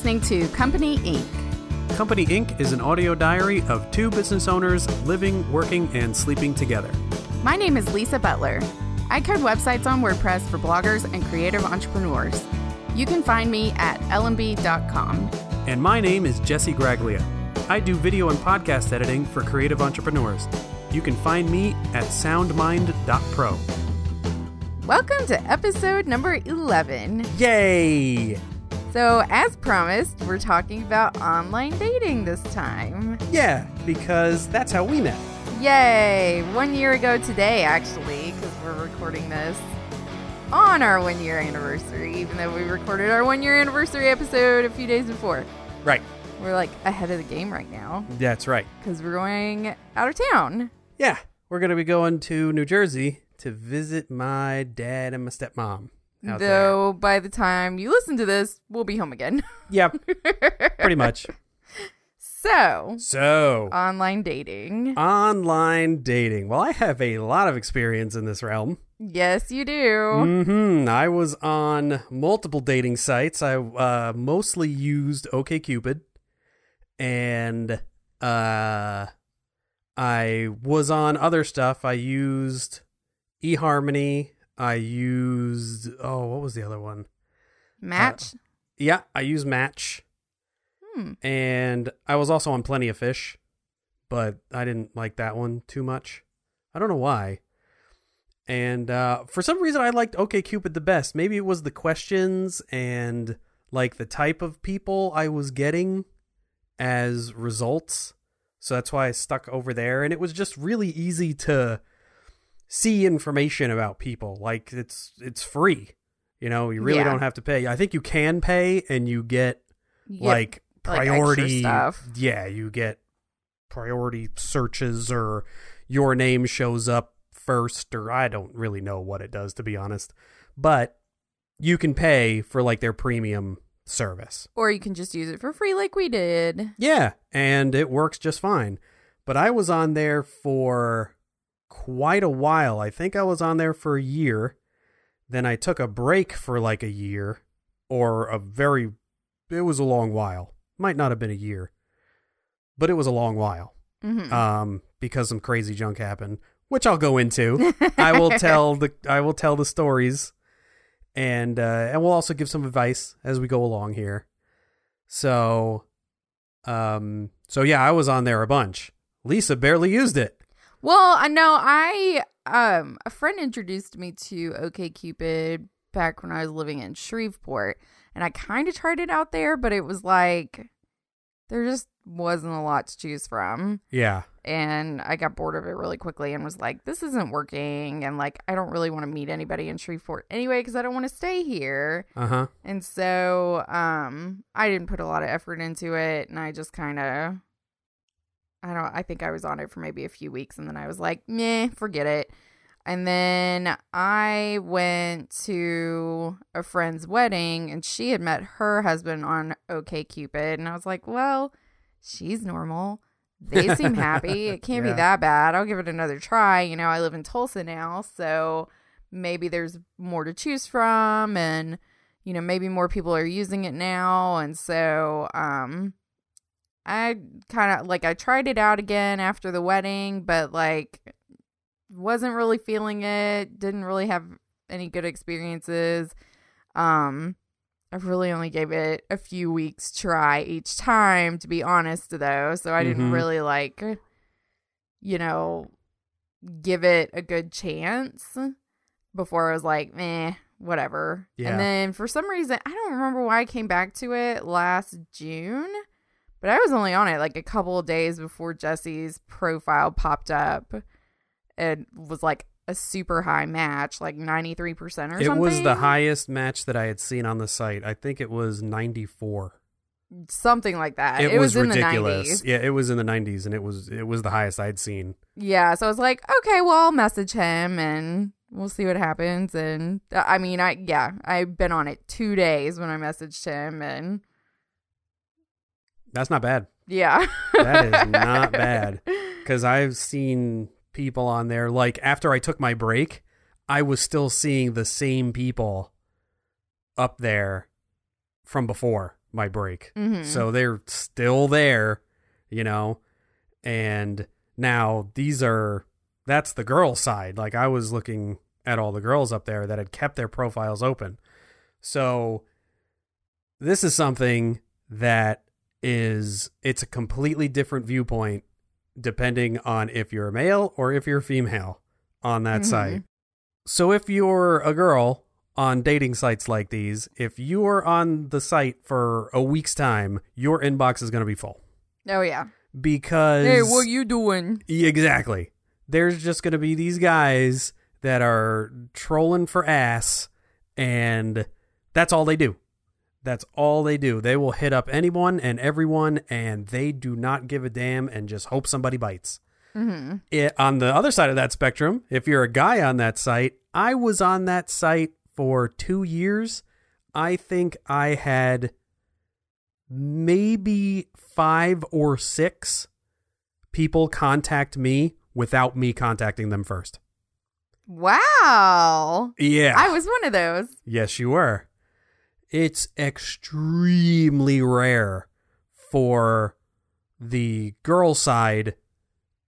listening to Company Ink. Company Ink. is an audio diary of two business owners living, working, and sleeping together. My name is Lisa Butler. I code websites on WordPress for bloggers and creative entrepreneurs. You can find me at lmb.com. And my name is Jesse Graglia. I do video and podcast editing for creative entrepreneurs. You can find me at soundmind.pro. Welcome to episode number 11. Yay! So, as promised, we're talking about online dating this time. Yeah, because that's how we met. Yay! One year ago today, actually, because we're recording this on our one year anniversary, even though we recorded our one year anniversary episode a few days before. Right. We're like ahead of the game right now That's right. because we're going out of town. Yeah, we're going to be going to New Jersey to visit my dad and my stepmom. Out there. Though by the time you listen to this, we'll be home again. Yep, pretty much. so, So, online dating. online dating. Well, I have a lot of experience in this realm. yes, you do. Mm-hmm. I was on multiple dating sites. I uh, mostly used OKCupid, and uh, I was on other stuff. I used eHarmony. I used oh, what was the other one? Match. Yeah, I used Match, hmm. and I was also on Plenty of Fish, but I didn't like that one too much. I don't know why. And uh, for some reason, I liked OK Cupid the best. Maybe it was the questions and like the type of people I was getting as results. So that's why I stuck over there. And it was just really easy to see information about people. Like it's it's free. You know, you really Yeah. don't have to pay. I think you can pay and you get You get, like like, priority stuff. yeah you get priority searches or your name shows up first or i don't really know what it does to be honest but you can pay for like their premium service or you can just use it for free, like we did. yeah and it works just fine but i was on there for quite a while. I think i was on there for a year. Then i took a break for like a year or a very it was a long while. Might not have been a year but it was a long while hmm um because some crazy junk happened which i'll go into. I will tell the i will tell the stories and uh and we'll also give some advice as we go along here. So um so yeah i was on there a bunch. Lisa barely used it Well, I know I um a friend introduced me to OKCupid back when I was living in Shreveport, and I kind of tried it out there, but it was like there just wasn't a lot to choose from, yeah. And I got bored of it really quickly and was like, this isn't working, and like I don't really want to meet anybody in Shreveport anyway because I don't want to stay here. uh-huh. And so um I didn't put a lot of effort into it and I just kind of I don't I think I was on it for maybe a few weeks and then I was like, "Meh, forget it." And then I went to a friend's wedding and she had met her husband on OKCupid and I was like, "Well, she's normal. They seem happy. It can't Yeah. be that bad. I'll give it another try. You know, I live in Tulsa now, so maybe there's more to choose from and you know maybe more people are using it now and so um i kind of like i tried it out again after the wedding but like wasn't really feeling it didn't really have any good experiences um i really only gave it a few weeks try each time to be honest though so i didn't Mhm. really like you know give it a good chance before I was like, meh, whatever. Yeah. And then for some reason, I don't remember why I came back to it last June, but I was only on it like a couple of days before Jesse's profile popped up. It was like a super high match, like 93% or something. it was the highest match that i had seen on the site i think it was 94 Something like that. it, It, was, was, in ridiculous the 90s. yeah it was in the 90s and it was it was the highest i'd seen Yeah, so I was like, okay, well, I'll message him and we'll see what happens. And uh, I mean, I yeah, I've been on it two days when I messaged him, and that's not bad yeah, That is not bad. because I've seen people on there. Like after I took my break, I was still seeing the same people up there from before. my break. Mhm. So they're still there, you know. And now these are that's the girl side. Like I was looking at all the girls up there that had kept their profiles open. So this is something that is it's a completely different viewpoint depending on if you're a male or if you're female on that Mhm. site. So if you're a girl on dating sites like these, if you are on the site for a week's time, your inbox is going to be full oh yeah. because Hey, what you doing? Exactly. There's just going to be these guys that are trolling for ass, and that's all they do. That's all they do. They will hit up anyone and everyone, and they do not give a damn and just hope somebody bites. Mm-hmm. It, on the other side of that spectrum, if you're a guy on that site, I was on that site for two years. I think I had maybe five or six people contact me without me contacting them first. Wow. Yeah. I was one of those. Yes, you were. It's extremely rare for the girl side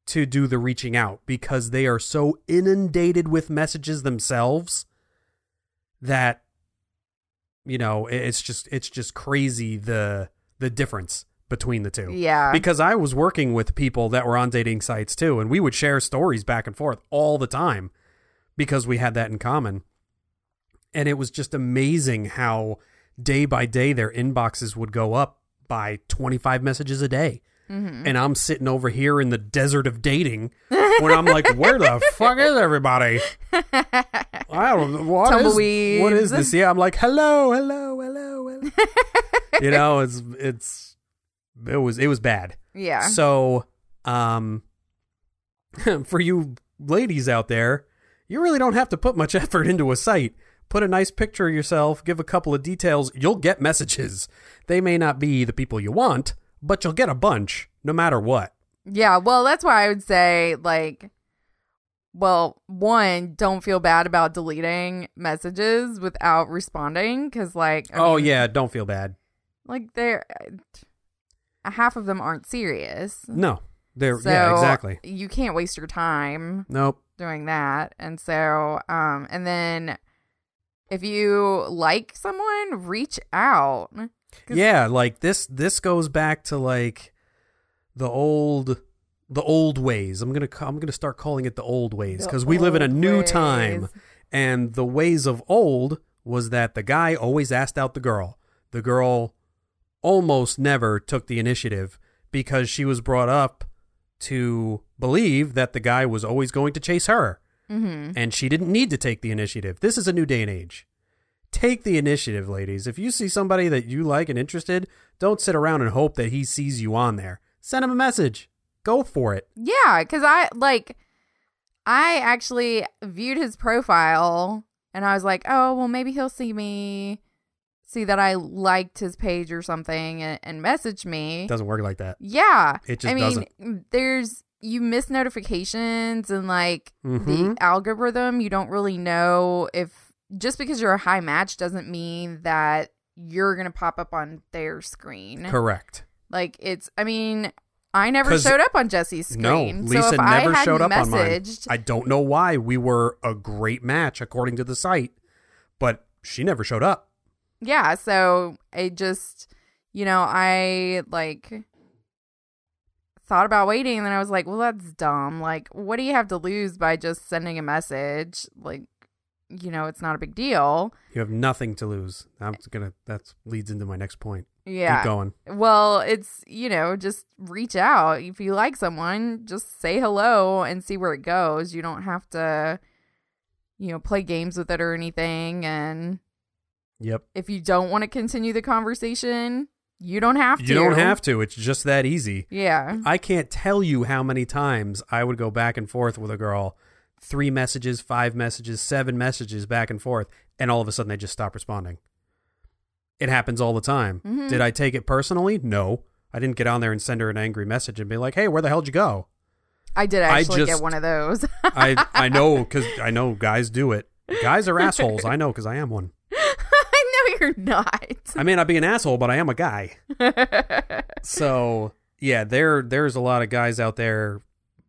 to do the reaching out because they are so inundated with messages themselves that you know it's just it's just crazy the the difference between the two Yeah. because I was working with people that were on dating sites too, and we would share stories back and forth all the time because we had that in common. And it was just amazing how day by day their inboxes would go up by 25 messages a day. mm-hmm. And I'm sitting over here in the desert of dating when I'm like, where the fuck is everybody? I don't know. What is, what is this? Yeah, I'm like, hello, hello, hello, hello. you know, it's, it's, it was, it was bad. yeah. So, um, for you ladies out there, you really don't have to put much effort into a site. Put a nice picture of yourself, give a couple of details, you'll get messages. They may not be the people you want, but you'll get a bunch no matter what. Yeah, well, that's why I would say like well, one, don't feel bad about deleting messages without responding cuz like I oh mean, yeah, don't feel bad. like they're uh, half of them aren't serious. No. They're So yeah, exactly. You can't waste your time Nope. doing that. And so um and then if you like someone, reach out. Yeah, like this this goes back to like the old the old ways. I'm going to I'm going to start calling it the old ways cuz we live in a new ways. time. And the ways of old was that the guy always asked out the girl. The girl almost never took the initiative because she was brought up to believe that the guy was always going to chase her. Mhm. And she didn't need to take the initiative. This is a new day and age. Take the initiative, ladies. If you see somebody that you like and interested, don't sit around and hope that he sees you on there. Send him a message. Go for it. Yeah, because I like, I actually viewed his profile and I was like, oh, well, maybe he'll see me, see that I liked his page or something and, and message me. Doesn't work like that. yeah. It just I mean, there's, you miss notifications and like mm-hmm. the algorithm, you don't really know if just because you're a high match doesn't mean that you're going to pop up on their screen. Correct. Like it's, I mean, I never showed up on Jesse's screen. No, so Lisa if I never showed up on mine. messaged, I don't know why we were a great match according to the site, but she never showed up. yeah. So I just, you know, I like thought about waiting, and then I was like, well, that's dumb. Like, what do you have to lose by just sending a message? Like, you know, it's not a big deal. You have nothing to lose. I'm gonna. That leads into my next point. Yeah. Keep going. Well, it's, you know, just reach out. If you like someone, just say hello and see where it goes. You don't have to, you know, play games with it or anything. And Yep. if you don't want to continue the conversation, you don't have to. You don't have to. It's just that easy. Yeah. I can't tell you how many times I would go back and forth with a girl, three messages, five messages, seven messages back and forth, and all of a sudden they just stop responding. It happens all the time. Mhm. Did I take it personally? No. I didn't get on there and send her an angry message and be like, "Hey, where the hell'd you go?" I did I actually just- get one of those. I I know because I know guys do it. Guys are assholes. I know because I am one. You're not. I may not be an asshole, but I am a guy. so yeah, there there's a lot of guys out there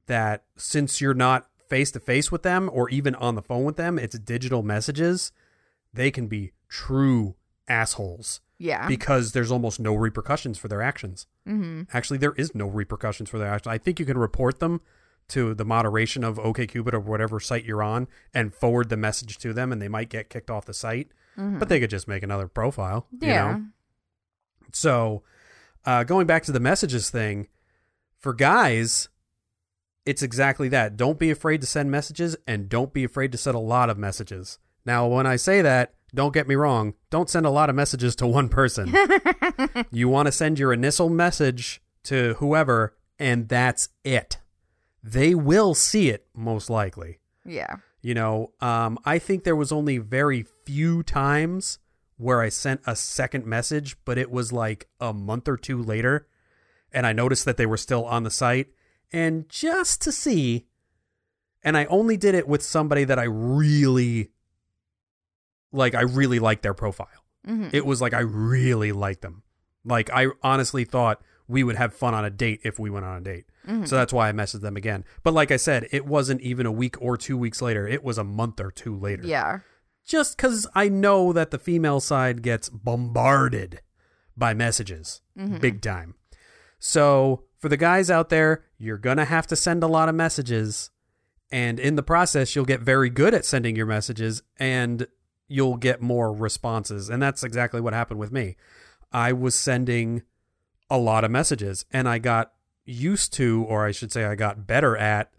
that since you're not face to face with them or even on the phone with them, it's digital messages. They can be true assholes yeah. because there's almost no repercussions for their actions. mm-hmm. Actually, there is no repercussions for their actions. I think you can report them to the moderation of OKCupid or whatever site you're on and forward the message to them, and they might get kicked off the site. Mhm. But they could just make another profile. You yeah. know? So, uh, going back to the messages thing, for guys, it's exactly that. Don't be afraid to send messages and don't be afraid to send a lot of messages. Now, when I say that, don't get me wrong, don't send a lot of messages to one person. you want to send your initial message to whoever, and that's it. They will see it, most likely. yeah. You know, um, I think there was only very few times where I sent a second message, but it was like a month or two later, and I noticed that they were still on the site. And just to see, and I only did it with somebody that I really like, I really liked their profile. hmm It was like I really liked them. Like I honestly thought we would have fun on a date if we went on a date. Mhm. So that's why I messaged them again. But like I said, it wasn't even a week or two weeks later. It was a month or two later. Yeah. Just because I know that the female side gets bombarded by messages Mhm. big time. So for the guys out there, you're going to have to send a lot of messages. And in the process, you'll get very good at sending your messages and you'll get more responses. And that's exactly what happened with me. I was sending a lot of messages and I got used to, or I should say, I got better at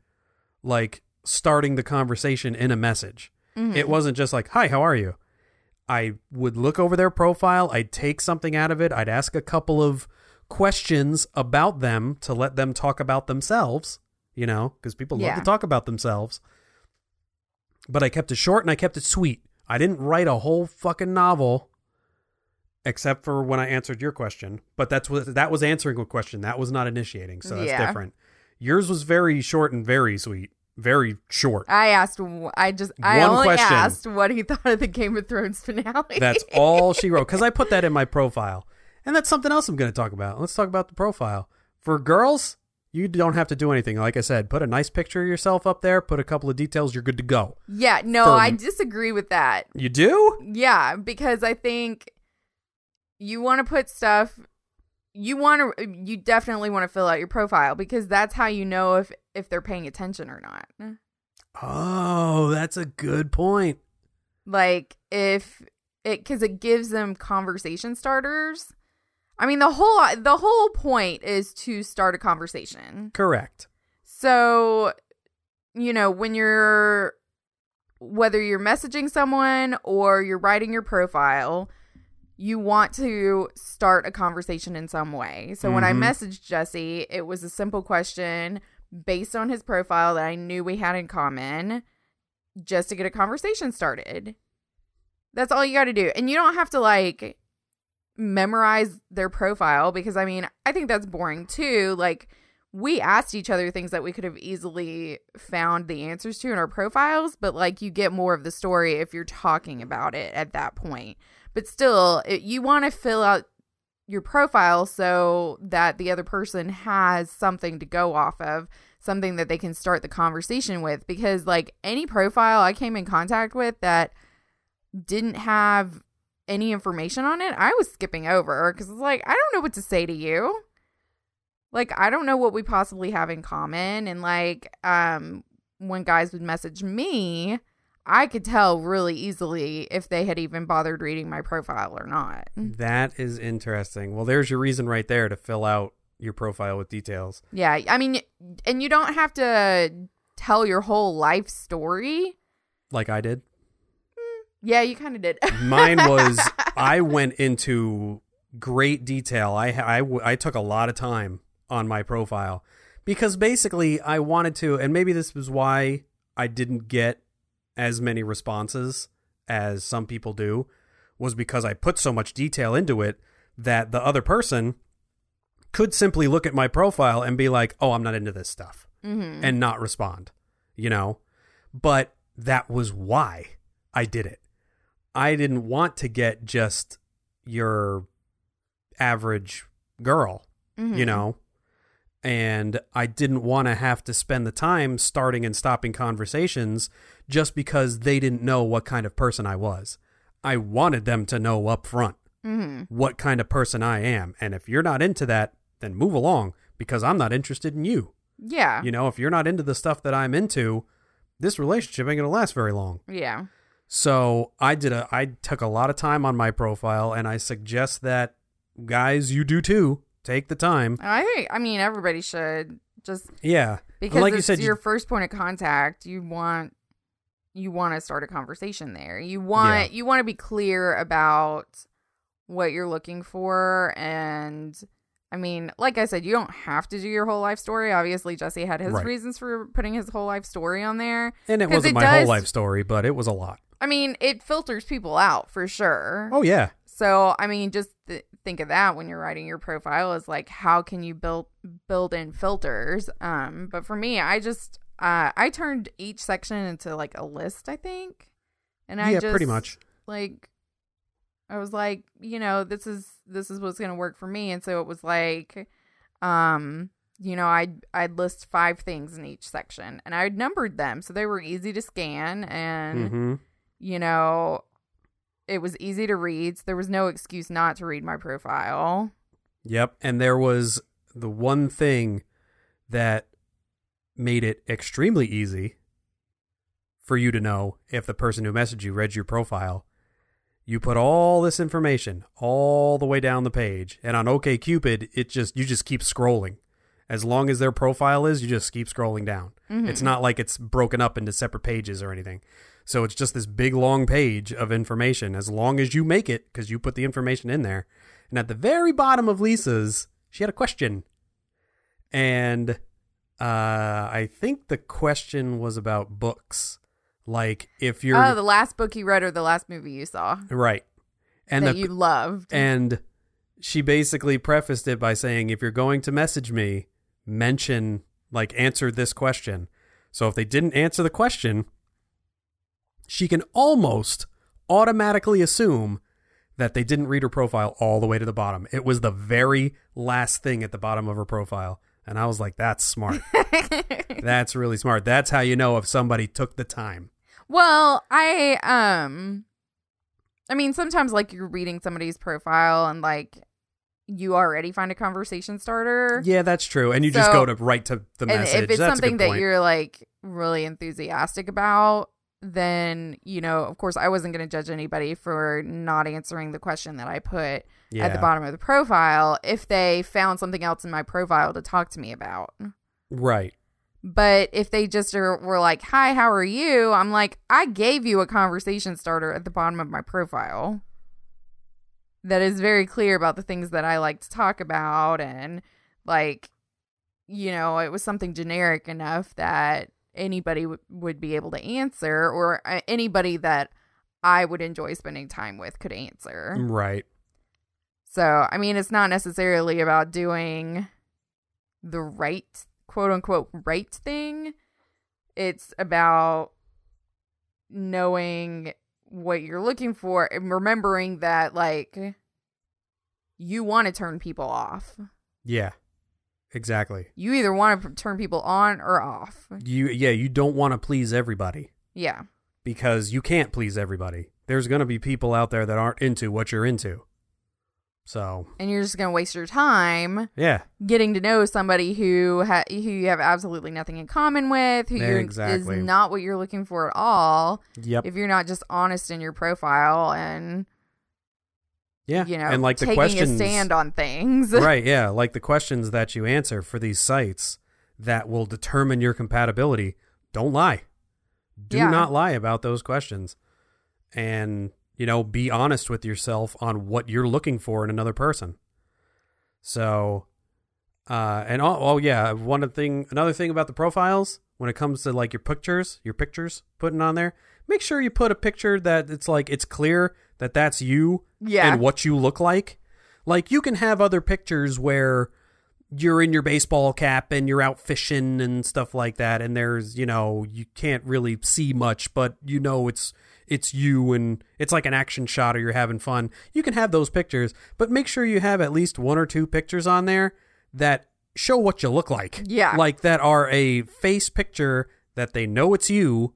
like starting the conversation in a message. Mhm. It wasn't just like, hi, how are you? I would look over their profile, I'd take something out of it, I'd ask a couple of questions about them to let them talk about themselves, you know, because people love to talk about themselves. But I kept it short and I kept it sweet. I didn't write a whole fucking novel except for when I answered your question, but that's what that was answering a question. That was not initiating, so that's Yeah. different. Yours was very short and very sweet. Very short. I asked. I just. I One only question. asked what he thought of the Game of Thrones finale. That's all she wrote because I put that in my profile, and that's something else I'm going to talk about. Let's talk about the profile for girls. You don't have to do anything. Like I said, put a nice picture of yourself up there. Put a couple of details. You're good to go. yeah. No, For- I disagree with that. You do? Yeah, because I think you want to put stuff. You want to. You definitely want to fill out your profile because that's how you know if if they're paying attention or not. Oh, that's a good point. Like if it because it gives them conversation starters. I mean the whole the whole point is to start a conversation. Correct. So, you know, when you're whether you're messaging someone or you're writing your profile, you want to start a conversation in some way. So when I Mhm. messaged Jesse, it was a simple question based on his profile that I knew we had in common just to get a conversation started. That's all you got to do. And you don't have to like memorize their profile because I mean, I think that's boring too. Like we asked each other things that we could have easily found the answers to in our profiles, but like you get more of the story if you're talking about it at that point. But still, it, you want to fill out your profile so that the other person has something to go off of, something that they can start the conversation with. Because, like, any profile I came in contact with that didn't have any information on it, I was skipping over because it's like, I don't know what to say to you. Like, I don't know what we possibly have in common. And, like, um, when guys would message me, I could tell really easily if they had even bothered reading my profile or not. That is interesting. Well, there's your reason right there to fill out your profile with details. Yeah, I mean, and you don't have to tell your whole life story. Like I did. Yeah, you kind of did. Mine was I went into great detail. I, I, I took a lot of time on my profile because basically I wanted to, and maybe this was why I didn't get as many responses as some people do, was because I put so much detail into it that the other person could simply look at my profile and be like, "Oh, I'm not into this stuff," hmm and not respond, you know. But that was why I did it. I didn't want to get just your average girl, Mhm. you know. And I didn't want to have to spend the time starting and stopping conversations just because they didn't know what kind of person I was. I wanted them to know up front Mhm. what kind of person I am. And if you're not into that, then move along because I'm not interested in you. Yeah. You know, if you're not into the stuff that I'm into, this relationship ain't going to last very long. yeah. So I did a I took a lot of time on my profile and I suggest that guys you do too. Take the time. I think I mean everybody should just Yeah. because like you it's said, you- your first point of contact. You want you want to start a conversation there. You want you want to be clear about what you're looking for and I mean, like I said, you don't have to do your whole life story. Obviously, Jesse had his Right. reasons for putting his whole life story on there. And it wasn't it my does- whole life story, but it was a lot. I mean, it filters people out for sure. Oh yeah. So, I mean, just think of that when you're writing your profile is like how can you build build in filters? Um, but for me, I just uh I turned each section into like a list, I think. And I yeah, just pretty much. like I was like, you know, this is this is what's going to work for me and so it was like um you know, I'd I'd list five things in each section and I'd numbered them so they were easy to scan and Mhm. you know, it was easy to read. So there was no excuse not to read my profile. Yep. And there was the one thing that made it extremely easy for you to know if the person who messaged you read your profile. You put all this information all the way down the page, and on OKCupid, it just you just keep scrolling. As long as their profile is, you just keep scrolling down. Mhm. It's not like it's broken up into separate pages or anything. So it's just this big long page of information as long as you make it because you put the information in there. And at the very bottom of Lisa's, she had a question. And uh, I think the question was about books. Like if you're Oh, the last book you read or the last movie you saw right. And that the you loved. and she basically prefaced it by saying, if you're going to message me, mention, like, answer this question. So if they didn't answer the question, she can almost automatically assume that they didn't read her profile all the way to the bottom. It was the very last thing at the bottom of her profile. And I was like, that's smart. that's really smart. That's how you know if somebody took the time. well, I um I mean, sometimes like you're reading somebody's profile and like you already find a conversation starter. Yeah, that's true. And you just go to right to the and message. if it's that's something that you're like really enthusiastic about, then you know, of course, I wasn't going to judge anybody for not answering the question that I put yeah. at the bottom of the profile if they found something else in my profile to talk to me about. Right. But if they just are, were like, "Hi, how are you?" I'm like, I gave you a conversation starter at the bottom of my profile that is very clear about the things that I like to talk about, and like, you know, it was something generic enough that anybody w- would be able to answer, or uh, anybody that I would enjoy spending time with could answer. Right. So, I mean, it's not necessarily about doing the right, quote unquote, right thing. It's about knowing what you're looking for and remembering that, like, you want to turn people off. Yeah. Exactly. You either want to turn people on or off. You yeah, you don't want to please everybody Yeah. because you can't please everybody. There's going to be people out there that aren't into what you're into. So, And you're just going to waste your time yeah. getting to know somebody who ha- who you have absolutely nothing in common with, who Exactly. is not what you're looking for at all. Yep. if you're not just honest in your profile and Yeah. you know and like the taking questions a stand on things right, yeah, like the questions that you answer for these sites that will determine your compatibility, don't lie. Do Yeah. not lie about those questions. And, you know, be honest with yourself on what you're looking for in another person. So, uh, and oh, oh yeah, one thing, another thing about the profiles when it comes to like your pictures, your pictures putting on there, make sure you put a picture that it's like it's clear that that's you yeah and what you look like. Like you can have other pictures where you're in your baseball cap and you're out fishing and stuff like that and there's you know you can't really see much but you know it's it's you and it's like an action shot or you're having fun you can have those pictures but make sure you have at least one or two pictures on there that show what you look like Yeah. like that are a face picture that they know it's you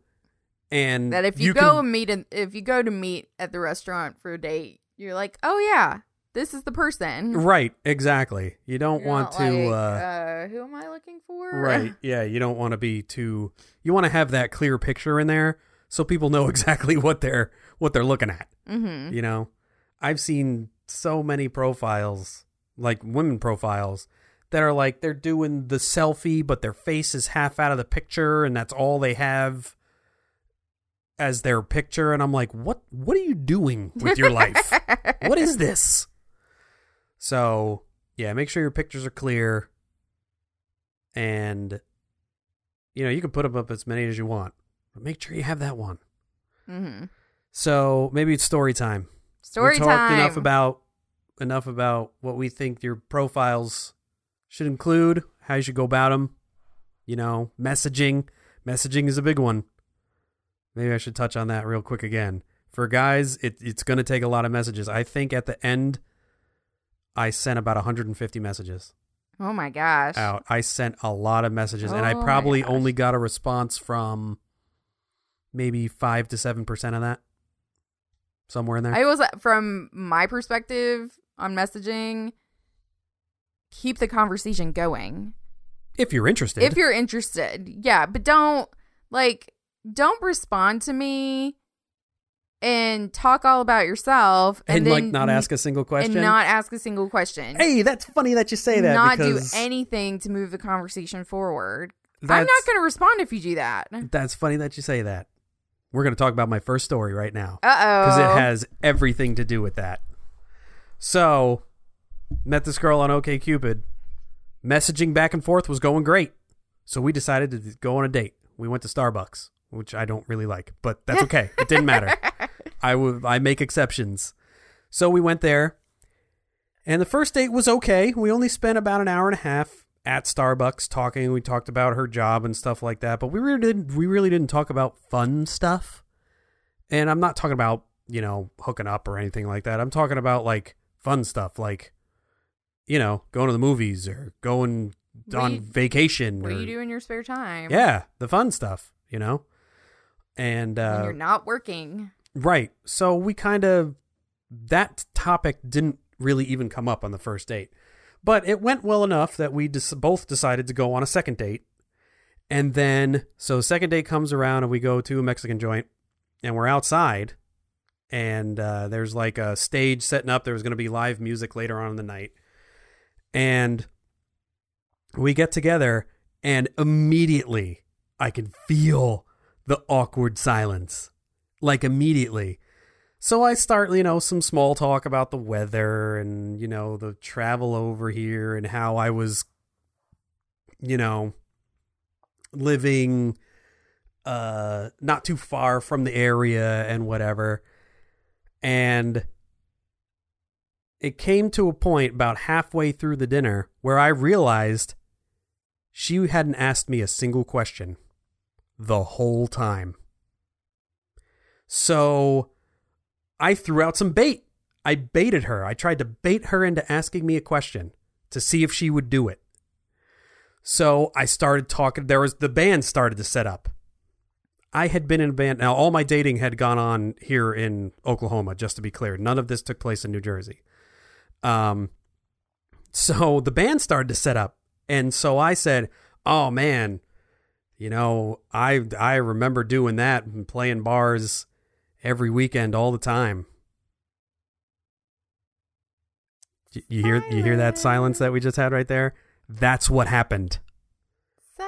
and That if you, can- go and meet, in, if you go to meet at the restaurant for a date, you're like, oh yeah, this is the person. right exactly you don't You're want to like, uh, uh, who am I looking for? Right. Yeah, you don't want to be too you want to have that clear picture in there so people know exactly what they're what they're looking at, mm-hmm. you know. I've seen so many profiles, like women profiles that are like they're doing the selfie but their face is half out of the picture and that's all they have as their picture and I'm like, "What what are you doing with your life? what is this?" So, yeah, make sure your pictures are clear and you know, you can put them up as many as you want, but make sure you have that one. Mm-hmm. So, maybe it's story time. Story we talked time. enough about enough about what we think your profiles should include, how you should go about them. You know, messaging. Messaging is a big one. Maybe I should touch on that real quick again. For guys, it, it's going to take a lot of messages. I think at the end, I sent about 150 messages oh my gosh. out. I sent a lot of messages, and I Oh probably only got a response from maybe five to seven percent of that, somewhere in there. I was from my perspective on messaging. Keep the conversation going. if you're interested, if you're interested yeah but don't like don't respond to me and talk all about yourself and, and, like then not ask a single question. and not ask a single question hey, that's funny that you say that. not do anything to move the conversation forward i'm not going to respond if you do that That's funny that you say that. We're going to talk about my first story right now uh-oh because it has everything to do with that. So, met this girl on OKCupid. Messaging back and forth was going great. So we decided to go on a date. We went to Starbucks, which I don't really like, but that's okay. it didn't matter. I would I make exceptions. So we went there. And the first date was okay. We only spent about an hour and a half at Starbucks talking. We talked about her job and stuff like that, but we really didn't we really didn't talk about fun stuff. And I'm not talking about, you know, hooking up or anything like that. I'm talking about like fun stuff like you know, going to the movies or going What on you- vacation what or do you do in your spare time yeah, the fun stuff, you know. And when uh, you're not working. right, so we kind of that topic didn't really even come up on the first date, but it went well enough that we des- both decided to go on a second date. And then, so second date comes around, and we go to a Mexican joint, and we're outside, and uh, there's like a stage setting up. There was going to be live music later on in the night, and we get together, and immediately I can feel the awkward silence, like immediately. So I start, you know, some small talk about the weather and, you know, the travel over here and how I was, you know, living uh not too far from the area and whatever. And it came to a point about halfway through the dinner where I realized she hadn't asked me a single question the whole time. So I threw out some bait. I baited her. I tried to bait her into asking me a question to see if she would do it. So I started talking. There was the band started to set up. I had been in a band. Now, all my dating had gone on here in Oklahoma, just to be clear. None of this took place in New Jersey. Um, so the band started to set up. And so I said, Oh man, you know, I I remember doing that and playing bars every weekend all the time. You hear you hear that silence that we just had right there? That's what happened.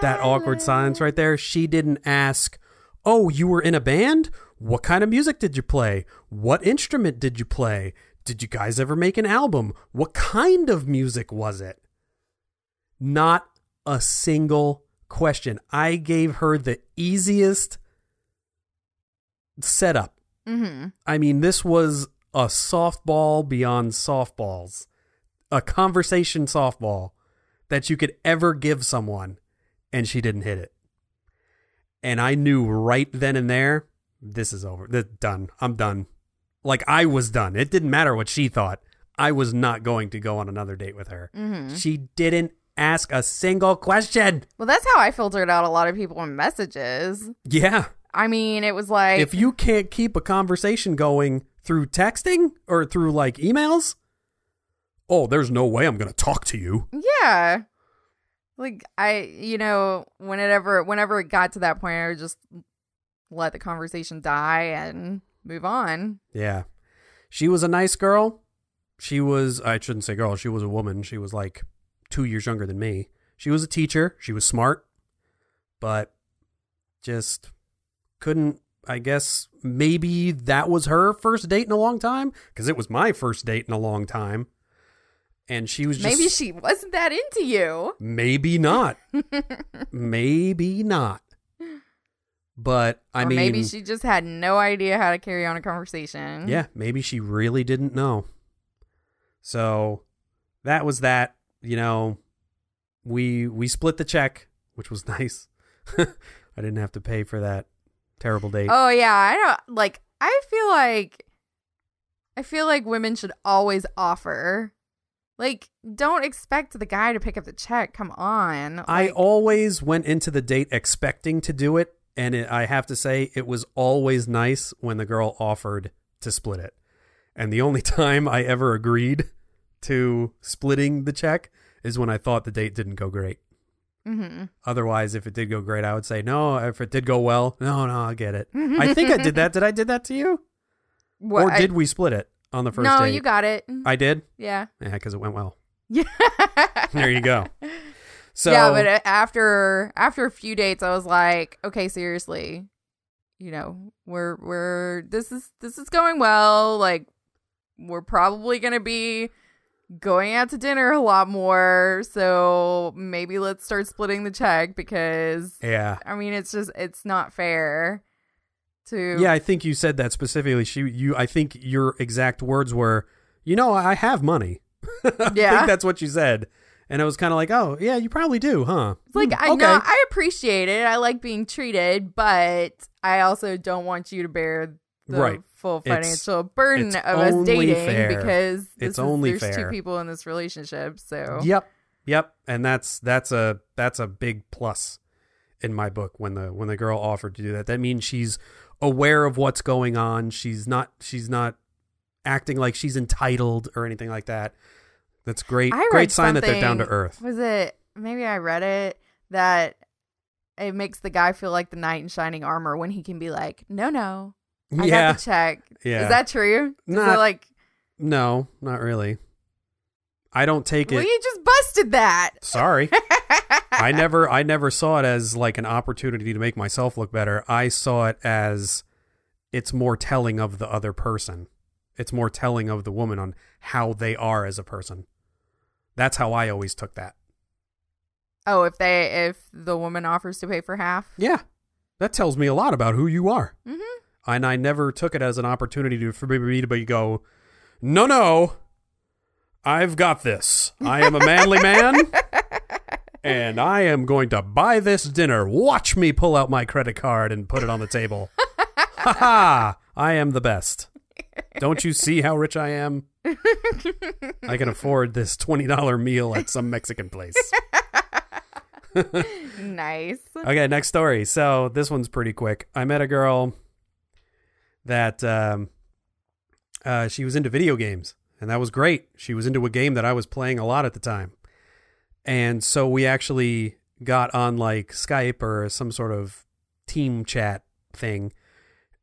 That awkward silence right there. She didn't ask, "Oh, you were in a band? What kind of music did you play? What instrument did you play? Did you guys ever make an album? What kind of music was it?" Not a single question. I gave her the easiest setup. Mm-hmm. I mean, this was a softball beyond softballs, a conversation softball that you could ever give someone, and she didn't hit it. And I knew right then and there, this is over. This done. I'm done. Like I was done. It didn't matter what she thought. I was not going to go on another date with her. hmm She didn't ask a single question. Well, that's how I filtered out a lot of people in messages. Yeah. I mean, it was like, if you can't keep a conversation going through texting or through like emails, oh, there's no way I'm going to talk to you. yeah, like I, you know, whenever whenever it got to that point, I would just let the conversation die and move on. Yeah. She was a nice girl. She was, I shouldn't say girl, she was a woman. She was like two years younger than me. She was a teacher. She was smart, but just couldn't, I guess, maybe that was her first date in a long time because it was my first date in a long time. And she was just. Maybe she wasn't that into you. Maybe not. maybe not. But I or mean, maybe she just had no idea how to carry on a conversation. Yeah, maybe she really didn't know. So that was that. You know, we we split the check, which was nice. I didn't have to pay for that terrible date. Oh yeah, I don't like. I feel like, I feel like women should always offer. Like, don't expect the guy to pick up the check. Come on. I always went into the date expecting to do it, and it, I have to say it was always nice when the girl offered to split it. And the only time I ever agreed to splitting the check is when I thought the date didn't go great. mhm. Otherwise, if it did go great, I would say no. If it did go well, no, no, I get it. I think I did that. Did I did that to you, What, or I- did we split it on the first no, date? you got it. I did. yeah. Yeah, because it went well. Yeah. There you go. So yeah, but after after a few dates, I was like, okay, seriously, you know, we're we're this is this is going well. Like, we're probably gonna be going out to dinner a lot more. So maybe let's start splitting the check because yeah, I mean, it's just it's not fair to yeah. I think you said that specifically. She, you. I think your exact words were, you know, I have money. I Yeah. think that's what you said. And I was kind of like, oh, yeah, you probably do, huh? It's like Hmm, I okay. know I appreciate it. I like being treated, but I also don't want you to bear the Right. full It's- financial burden it's of us dating fair. because It's is- only there's fair. two people in this relationship. So Yep, yep. And that's that's a that's a big plus in my book when the when the girl offered to do that. That means she's aware of what's going on. She's not she's not acting like she's entitled or anything like that. That's great. Great sign that they're down to earth. Was it maybe I read it that it makes the guy feel like the knight in shining armor when he can be like, no, no, I yeah. got the check. Yeah. Is that true? Not- like, no, not really. I don't take well, it. Well, you just busted that. Sorry. I never I never saw it as like an opportunity to make myself look better. I saw it as it's more telling of the other person. It's more telling of the woman on how they are as a person. That's how I always took that. Oh, if they if the woman offers to pay for half. Yeah. That tells me a lot about who you are. Mm-hmm. And I never took it as an opportunity to for me to go, "No, no. I've got this. I am a manly man." and I am going to buy this dinner. Watch me pull out my credit card and put it on the table. ha ha! I am the best. Don't you see how rich I am? I can afford this $20 meal at some Mexican place. nice. Okay, next story. So this one's pretty quick. I met a girl that um, uh, she was into video games, and that was great. She was into a game that I was playing a lot at the time, and so we actually got on like Skype or some sort of team chat thing,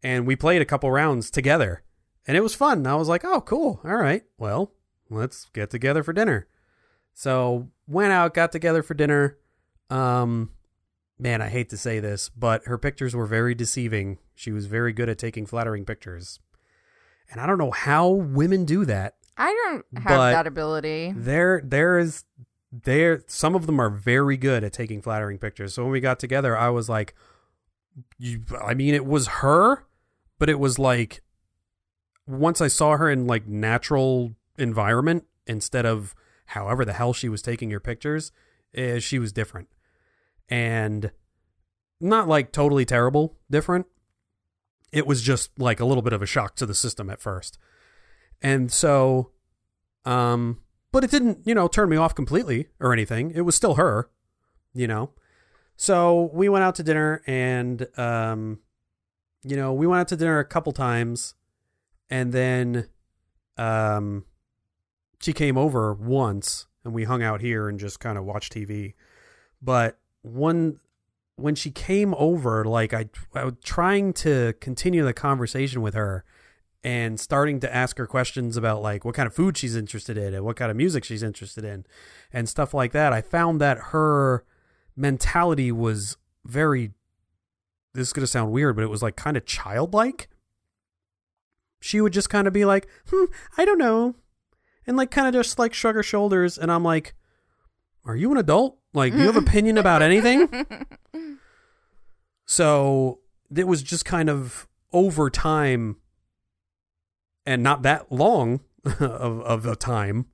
and we played a couple rounds together, and it was fun. I was like, "Oh, cool! All right, well, let's get together for dinner." So went out, got together for dinner. Um, man, I hate to say this, but her pictures were very deceiving. She was very good at taking flattering pictures. And I don't know how women do that. I don't have that ability. There there is there some of them are very good at taking flattering pictures. So when we got together, I was like you, I mean it was her, but it was like once I saw her in like natural environment instead of however the hell she was taking your pictures, Uh, she was different, and not like totally terrible different. It was just like a little bit of a shock to the system at first, and so, um, but it didn't you know turn me off completely or anything. It was still her, you know. So we went out to dinner and um you know, we went out to dinner a couple times and then um she came over once and we hung out here and just kind of watched TV. But one when she came over, like I, I was trying to continue the conversation with her and starting to ask her questions about like what kind of food she's interested in and what kind of music she's interested in and stuff like that. I found that her mentality was very this is going to sound weird, but it was like kind of childlike. She would just kind of be like, "Hmm, I don't know." And like kind of just like shrug her shoulders and I'm like, "Are you an adult? Like, do you have opinion about anything?" so, it was just kind of over time and not that long of of a time,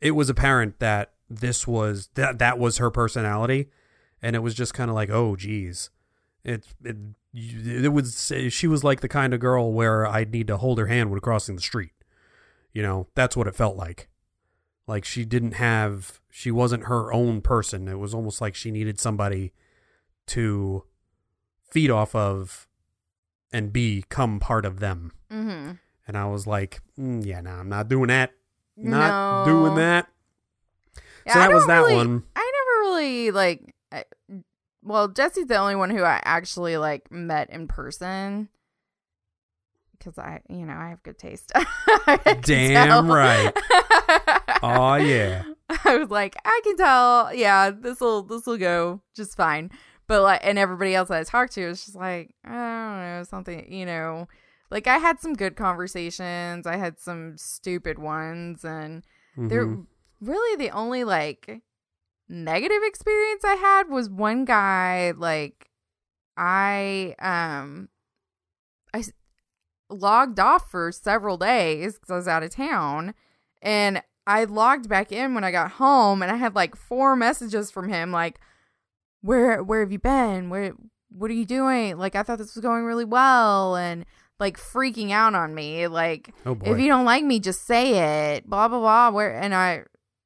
it was apparent that this was that that was her personality and it was just kind of like, oh, geez, it it it was she was like the kind of girl where I'd need to hold her hand when crossing the street. You know, that's what it felt like. Like she didn't have, she wasn't her own person. It was almost like she needed somebody to feed off of and become part of them. Mm-hmm. And I was like, mm, yeah, no, I'm not doing that. Not doing that. Yeah, so that was that really- one. I never really like. I, well, Jesse's the only one who I actually like met in person. Because I, you know, I have good taste. Damn right. Oh yeah. I was like, I can tell. Yeah, this will this will go just fine. But like, and everybody else that I talked to was just like, I don't know, something. You know, like I had some good conversations. I had some stupid ones, and they're Mhm. really the only like negative experience I had was one guy like I um I logged off for several days cuz I was out of town and I logged back in when I got home and I had like four messages from him like where where have you been where what are you doing like I thought this was going really well and like freaking out on me like Oh if you don't like me, just say it. Blah blah blah. Where and I,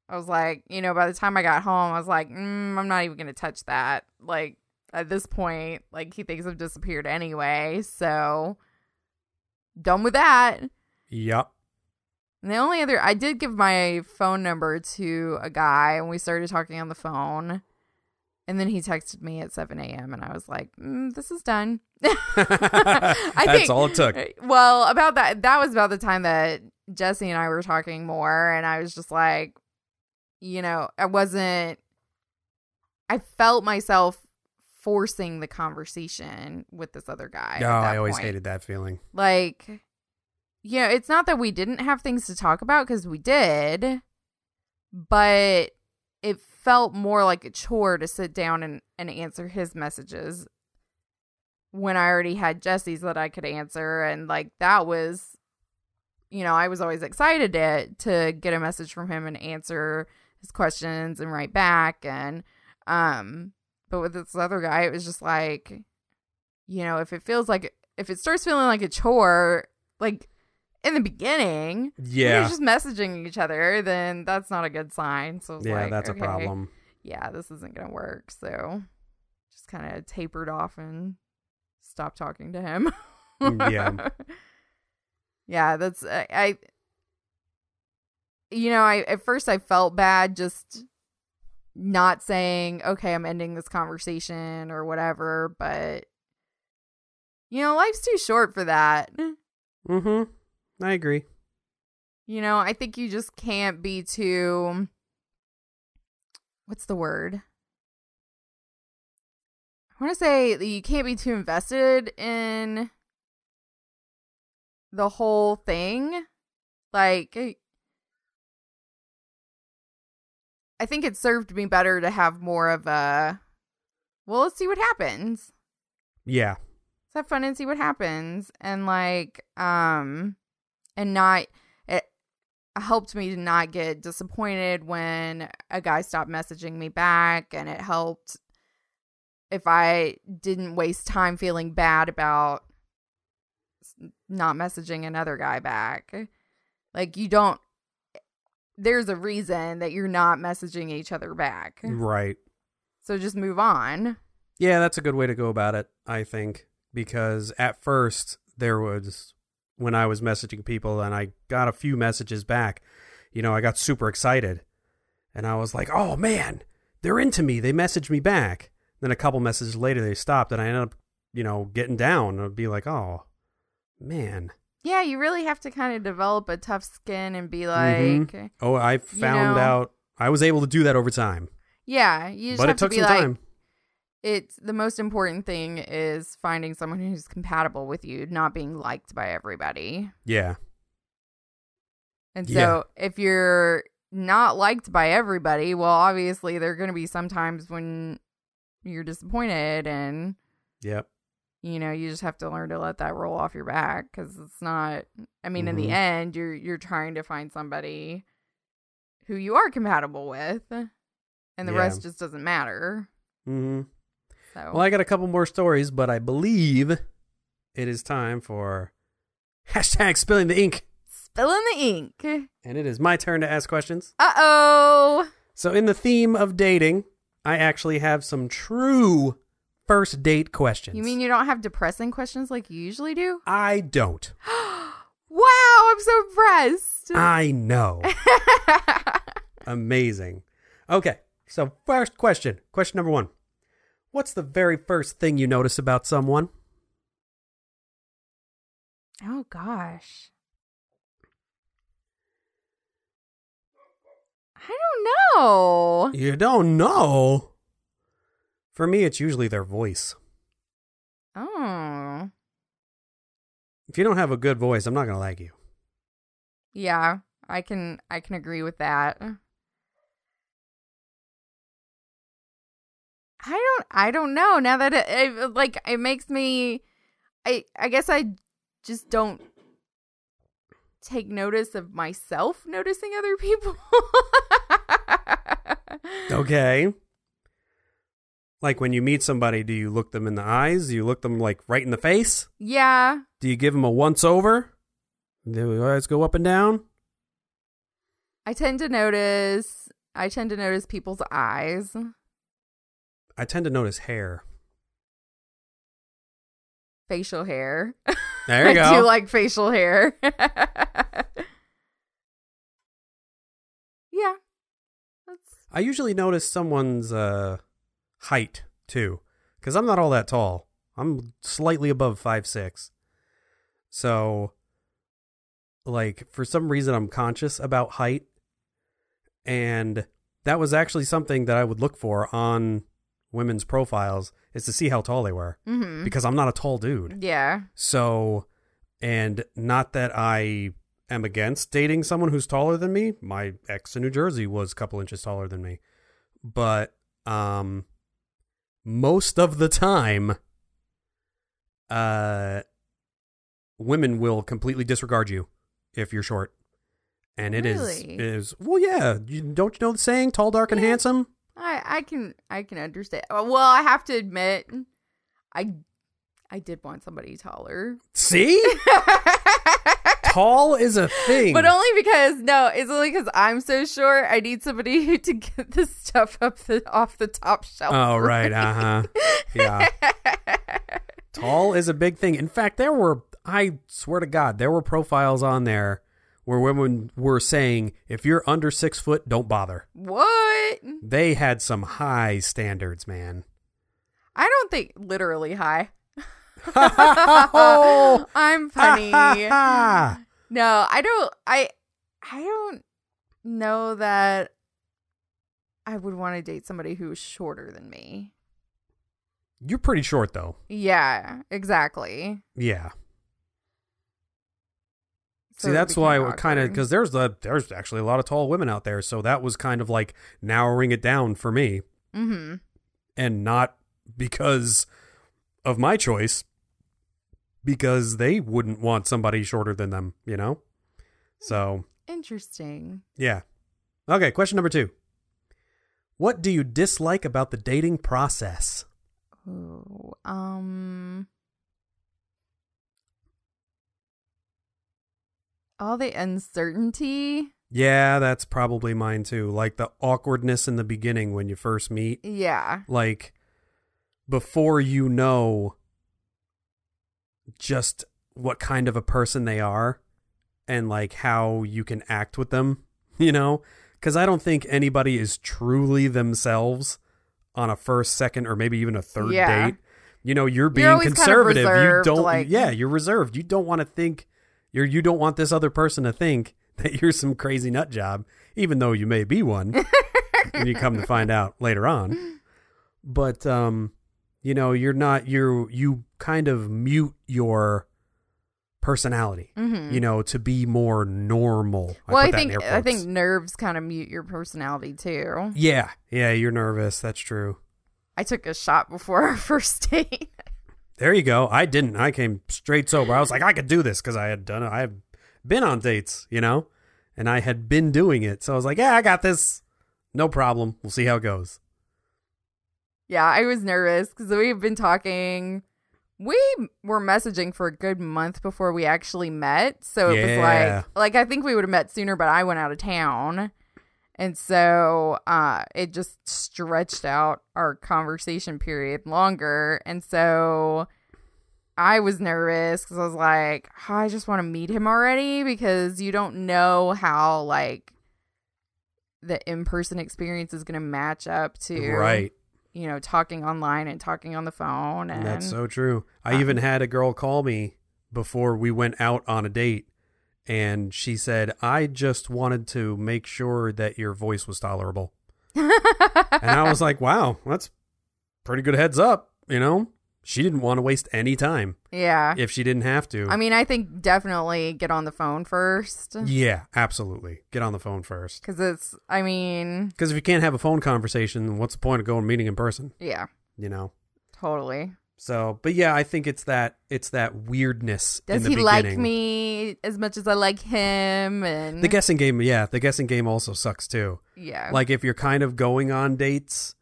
I was like, you know, by the time I got home, I was like, mm, I'm not even gonna touch that. Like at this point, like he thinks I've disappeared anyway. So done with that. yep. And the only other, I did give my phone number to a guy, and we started talking on the phone. And then he texted me at 7 a.m. and I was like, mm, "This is done." I That's think- all it took. Well, about that, that was about the time that Jesse and I were talking more, and I was just like, you know, I wasn't. I felt myself forcing the conversation with this other guy. Oh, I always point. hated that feeling. Like, you know, it's not that we didn't have things to talk about because we did, but it felt more like a chore to sit down and, and answer his messages when I already had Jesse's that I could answer. And like, that was, you know, I was always excited to, to get a message from him and answer his questions and write back. And, um, but with this other guy, it was just like, you know, if it feels like if it starts feeling like a chore, like in the beginning, Yeah. just messaging each other, then that's not a good sign. So Yeah, like, that's okay, a problem. Yeah, this isn't gonna work. So just kind of tapered off and stopped talking to him. Mm, Yeah. yeah, that's I, I. You know, I at first I felt bad just not saying okay, I'm ending this conversation or whatever, but you know, life's too short for that. Mm-hmm. I agree. You know, I think you just can't be too. What's the word? I want to say that you can't be too invested in the whole thing. Like, I think it served me better to have more of a. Well, let's see what happens. Yeah. let's have fun and see what happens and like um and not it, helped me to not get disappointed when a guy stopped messaging me back and it helped if I didn't waste time feeling bad about not messaging another guy back. Like you don't there's a reason that you're not messaging each other back. Right. So just move on. Yeah, that's a good way to go about it, I think, because at first there was when I was messaging people and I got a few messages back, you know, I got super excited. And I was like, "Oh man, they're into me. They messaged me back." Then a couple messages later they stopped and I ended up, you know, getting down and be like, "Oh, man." Yeah, you really have to kind of develop a tough skin and be like, Mhm. Oh, I found know- out I was able to do that over time. yeah, you just But have it took to be some like, time. It's the most important thing is finding someone who's compatible with you, not being liked by everybody. Yeah. And so Yeah. if you're not liked by everybody, well, obviously there are going to be some times when you're disappointed and Yep. you know you just have to learn to let that roll off your back because it's not i mean in the Mhm. end you're you're trying to find somebody who you are compatible with and the Yeah. rest just doesn't matter Mhm. So Well, I got a couple more stories, but I believe it is time for hashtag spilling the ink. spilling the ink And it is my turn to ask questions. uh-oh So, in the theme of dating, I actually have some true first date questions. you mean you don't have depressing questions like you usually do I don't. wow i'm so impressed I know. Amazing. Okay, so first question. Question number one What's the very first thing you notice about someone? oh gosh i don't know You don't know. For me, it's usually their voice. oh If you don't have a good voice, I'm not going to like you. Yeah, I can I can agree with that. I don't I don't know now that it, it like it makes me I I guess I just don't take notice of myself noticing other people. Okay. Like when you meet somebody, do you look them in the eyes? Do you look them like right in the face? Yeah. Do you give them a once over? Do your eyes go up and down? I tend to notice I tend to notice people's eyes. I tend to notice hair. Facial hair. There you I do like facial hair. yeah. That's I usually notice someone's uh, height too, because I'm not all that tall. I'm slightly above five six. So, like for some reason, I'm conscious about height, and that was actually something that I would look for on women's profiles is to see how tall they were, mhm. because I'm not a tall dude. Yeah. So, and not that I am against dating someone who's taller than me. My ex in New Jersey was a couple inches taller than me. But um most of the time uh women will completely disregard you if you're short. And it is Really? it is well yeah, you, don't you know the saying tall dark and Yeah. handsome? I I can I can understand. Uh, Well, I have to admit I I did want somebody taller. See? tall is a thing. But only because no, it's only because I'm so short. I need somebody to get the stuff up the off the top shelf. Oh right, uh-huh. Yeah. Tall is a big thing. In fact, there were, I swear to God, there were profiles on there where women were saying, if you're under six foot, don't bother. what? They had some high standards, man. I don't think literally high. I'm funny. no, I don't. I I don't know that I would want to date somebody who's shorter than me. You're pretty short, though. Yeah, exactly. Yeah. See, that's why became kind of because there's the there's actually a lot of tall women out there, so that was kind of like narrowing it down for me. Mm-hmm. and not because of my choice because they wouldn't want somebody shorter than them you know so Interesting. Yeah. Okay, question number two. What do you dislike about the dating process? Ooh, um all the uncertainty. Yeah, that's probably mine too. Like the awkwardness in the beginning when you first meet. Yeah. Like before you know just what kind of a person they are and like how you can act with them, you know? Cuz I don't think anybody is truly themselves on a first, second or maybe even a third Yeah. date. You know, you're being always kind of conservative. you don't like- Yeah, you're reserved. You don't want to think you're you don't want this other person to think that you're some crazy nut job, even though you may be one when you come to find out later on. But um, you know, you're not you you kind of mute your personality, hmm you know, to be more normal. well, I in think I think nerves kind of mute your personality too. Yeah, yeah, you're nervous. That's true. I took a shot before our first date. There you go. I didn't. I came straight sober. I was like, I could do this because I had done it. I have been on dates, you know, and I had been doing it. So I was like, yeah, I got this. No problem. We'll see how it goes. yeah, I was nervous because we've been talking. We were messaging for a good month before we actually met. So it was like like I think we would have met sooner, but I went out of town. And so uh it just stretched out our conversation period longer. And so I was nervous because I was like, "Oh, I just want to meet him already because you don't know how like the in person experience is going to match up to Right. you know, talking online and talking on the phone. And That's so true. I um, even had a girl call me before we went out on a date, and she said, I just wanted to make sure that your voice was tolerable. And I was like, wow, that's pretty good heads up, you know? She didn't want to waste any time yeah. if she didn't have to. I mean, I think definitely get on the phone first yeah, absolutely. Get on the phone first. because it's, I mean, Because if you can't have a phone conversation, what's the point of going meeting in person? yeah, You know? totally. So, but yeah, I think it's that it's that weirdness. in Does he like me as much as I like him? And The guessing game, yeah, the guessing game also sucks too. yeah, Like if you're kind of going on dates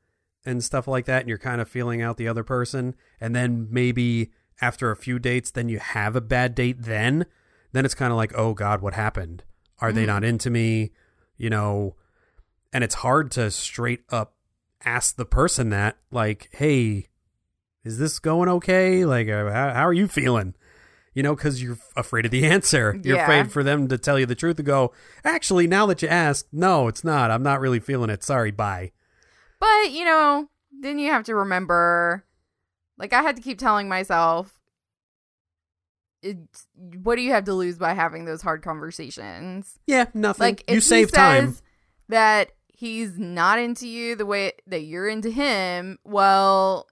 and stuff like that, and you're kind of feeling out the other person, and then maybe after a few dates, then you have a bad date, then then it's kind of like, oh God, what happened? Are they Mhm. not into me? You know, and it's hard to straight up ask the person that, like, hey, is this going okay? Like, uh, how, how are you feeling? You know, because you're afraid of the answer. You're Yeah. afraid for them to tell you the truth and go, actually, now that you ask, no, it's not. I'm not really feeling it. Sorry, bye. but you know, then you have to remember, like I had to keep telling myself, it's, what do you have to lose by having those hard conversations? Yeah, nothing. Like you save time. that he's not into you the way that you're into him, well,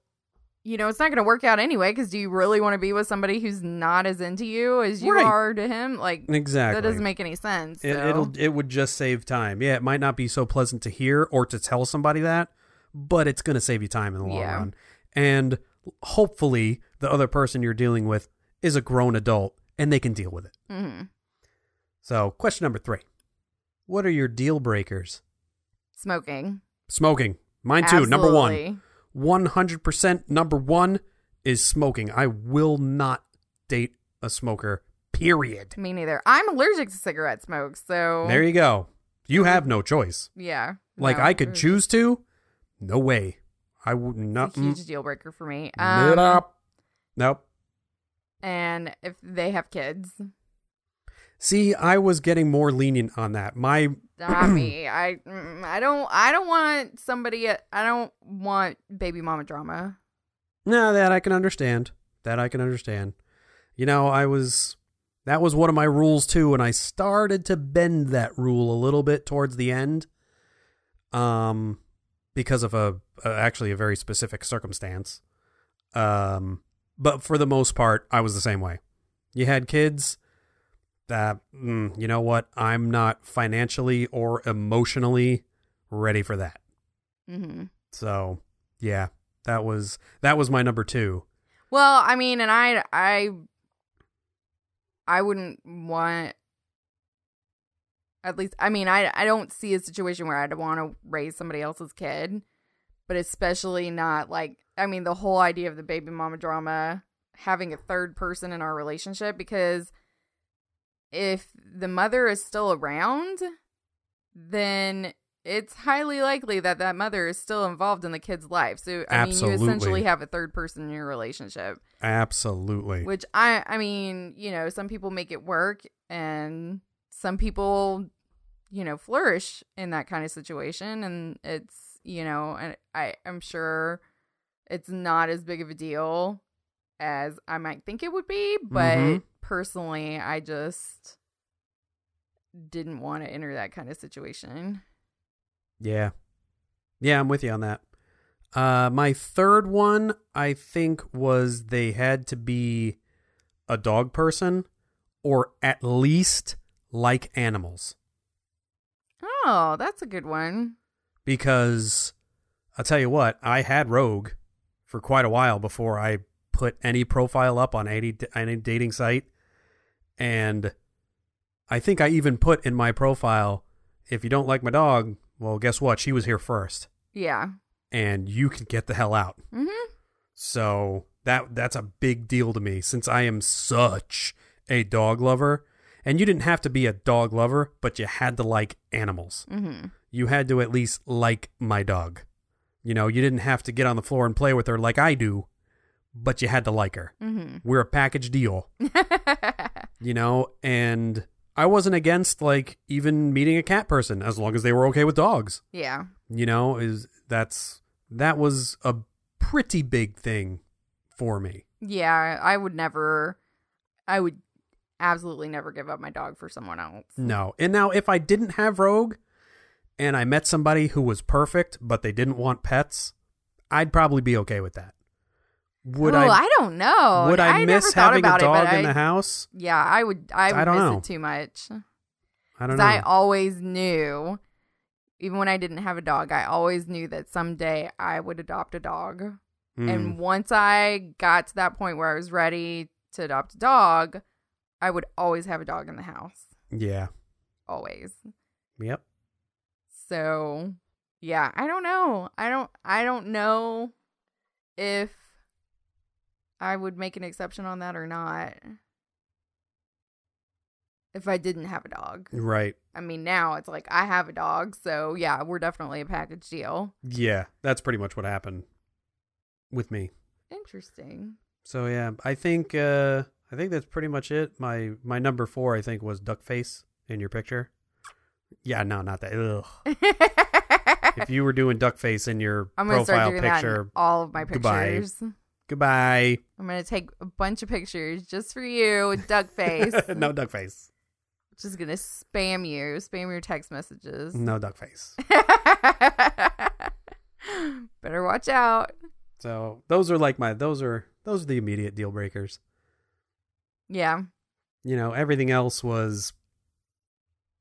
you know, it's not going to work out anyway because do you really want to be with somebody who's not as into you as you Right. are to him? Like Exactly. that doesn't make any sense. it, so. it'll it would just save time. Yeah, it might not be so pleasant to hear or to tell somebody that, but it's going to save you time in the long Yeah. run. And hopefully, the other person you're dealing with is a grown adult and they can deal with it. Mhm. So, question number three: What are your deal breakers? smoking. Smoking. Mine too. Number one. Absolutely. 100% number one is smoking. I will not date a smoker. Period. Me neither. I'm allergic to cigarette smoke, so There you go. You have no choice. yeah. Like no, I could choose to. No way. I would a not. huge deal breaker for me. mm, Um, nope. Nope. and if they have kids, See, I was getting more lenient on that. My not me. I mm, I don't I don't want somebody. I don't want baby mama drama. no, that I can understand. That I can understand. You know, I was that was one of my rules too, and I started to bend that rule a little bit towards the end, um, because of a, a actually a very specific circumstance. Um, but for the most part, I was the same way. You had kids. That mm, you know what? I'm not financially or emotionally ready for that. hmm So yeah, that was that was my number two. Well, I mean, and I I I wouldn't want At least, I mean, I I don't see a situation where I'd want to raise somebody else's kid, but especially not like I mean the whole idea of the baby mama drama having a third person in our relationship because if the mother is still around, then it's highly likely that that mother is still involved in the kid's life. So I mean, you essentially have a third person in your relationship, Absolutely. which I I mean, you know, some people make it work and some people you know flourish in that kind of situation and it's you know and I I'm sure it's not as big of a deal as I might think it would be, but Mhm. Personally I just didn't want to enter that kind of situation. Yeah. Yeah, I'm with you on that. Uh my third one I think was they had to be a dog person or at least like animals Oh, that's a good one. because I'll tell you what, I had Rogue for quite a while before I put any profile up on any any dating site and I think I even put in my profile if you don't like my dog, well guess what? She was here first Yeah. and you can get the hell out. Mhm. So that that's a big deal to me since I am such a dog lover. And you didn't have to be a dog lover, but you had to like animals. Mhm. You had to at least like my dog. You know, you didn't have to get on the floor and play with her like I do, but you had to like her. Mhm. We're a package deal, you know, and I wasn't against like even meeting a cat person as long as they were okay with dogs. yeah. You know, is that's that was a pretty big thing for me. Yeah, I would never I would absolutely never give up my dog for someone else. No. And now if I didn't have Rogue and I met somebody who was perfect but they didn't want pets, I'd probably be okay with that. Would oh, I I don't know. would I, never miss having a about it, dog in I- the house? Yeah, I would I would I miss know. it too much. I don't know. I always knew even when I didn't have a dog, I always knew that someday I would adopt a dog. Mm. And once I got to that point where I was ready to adopt a dog, I would always have a dog in the house. yeah. Always. Yep. So, yeah, I don't know. I don't I don't know if I would make an exception on that or not. If I didn't have a dog. Right. I mean, now it's like I have a dog, so yeah, we're definitely a package deal. Yeah, that's pretty much what happened with me. Interesting. So yeah, I think uh I think that's pretty much it. My my number 4 I think was duck face in your picture. Yeah, no, not that. If you were doing duck face in your I'm profile doing that in picture, all of my pictures. goodbye. I'm gonna take a bunch of pictures just for you with duck face. no duck face. Just gonna spam you, spam your text messages. No duck face. Better watch out. So those are like my those are those are the immediate deal breakers. Yeah. You know, everything else was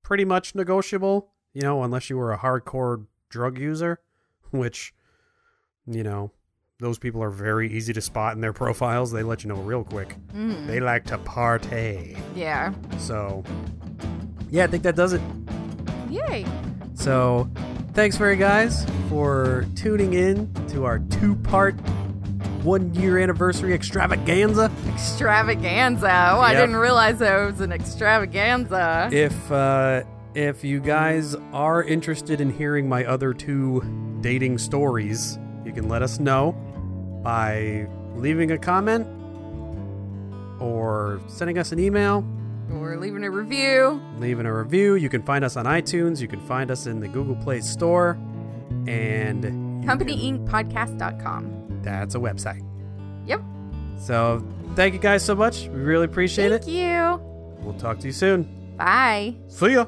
pretty much negotiable, you know, unless you were a hardcore drug user, which you know, those people are very easy to spot in their profiles. They let you know real quick. Mhm. They like to party. Yeah. So yeah, I think that does it. Yay. So, thanks very guys for tuning in to our two-part one-year anniversary extravaganza. Extravaganza. Oh, I didn't realize that it was an extravaganza. If uh, if you guys are interested in hearing my other two dating stories, you can let us know by leaving a comment or sending us an email, or leaving a review. leaving a review. You can find us on iTunes. You can find us in the Google Play Store, and CompanyInkPodcast.com. That's a website. Yep. So thank you guys so much. We really appreciate Thank it. Thank you. We'll talk to you soon. Bye. See ya.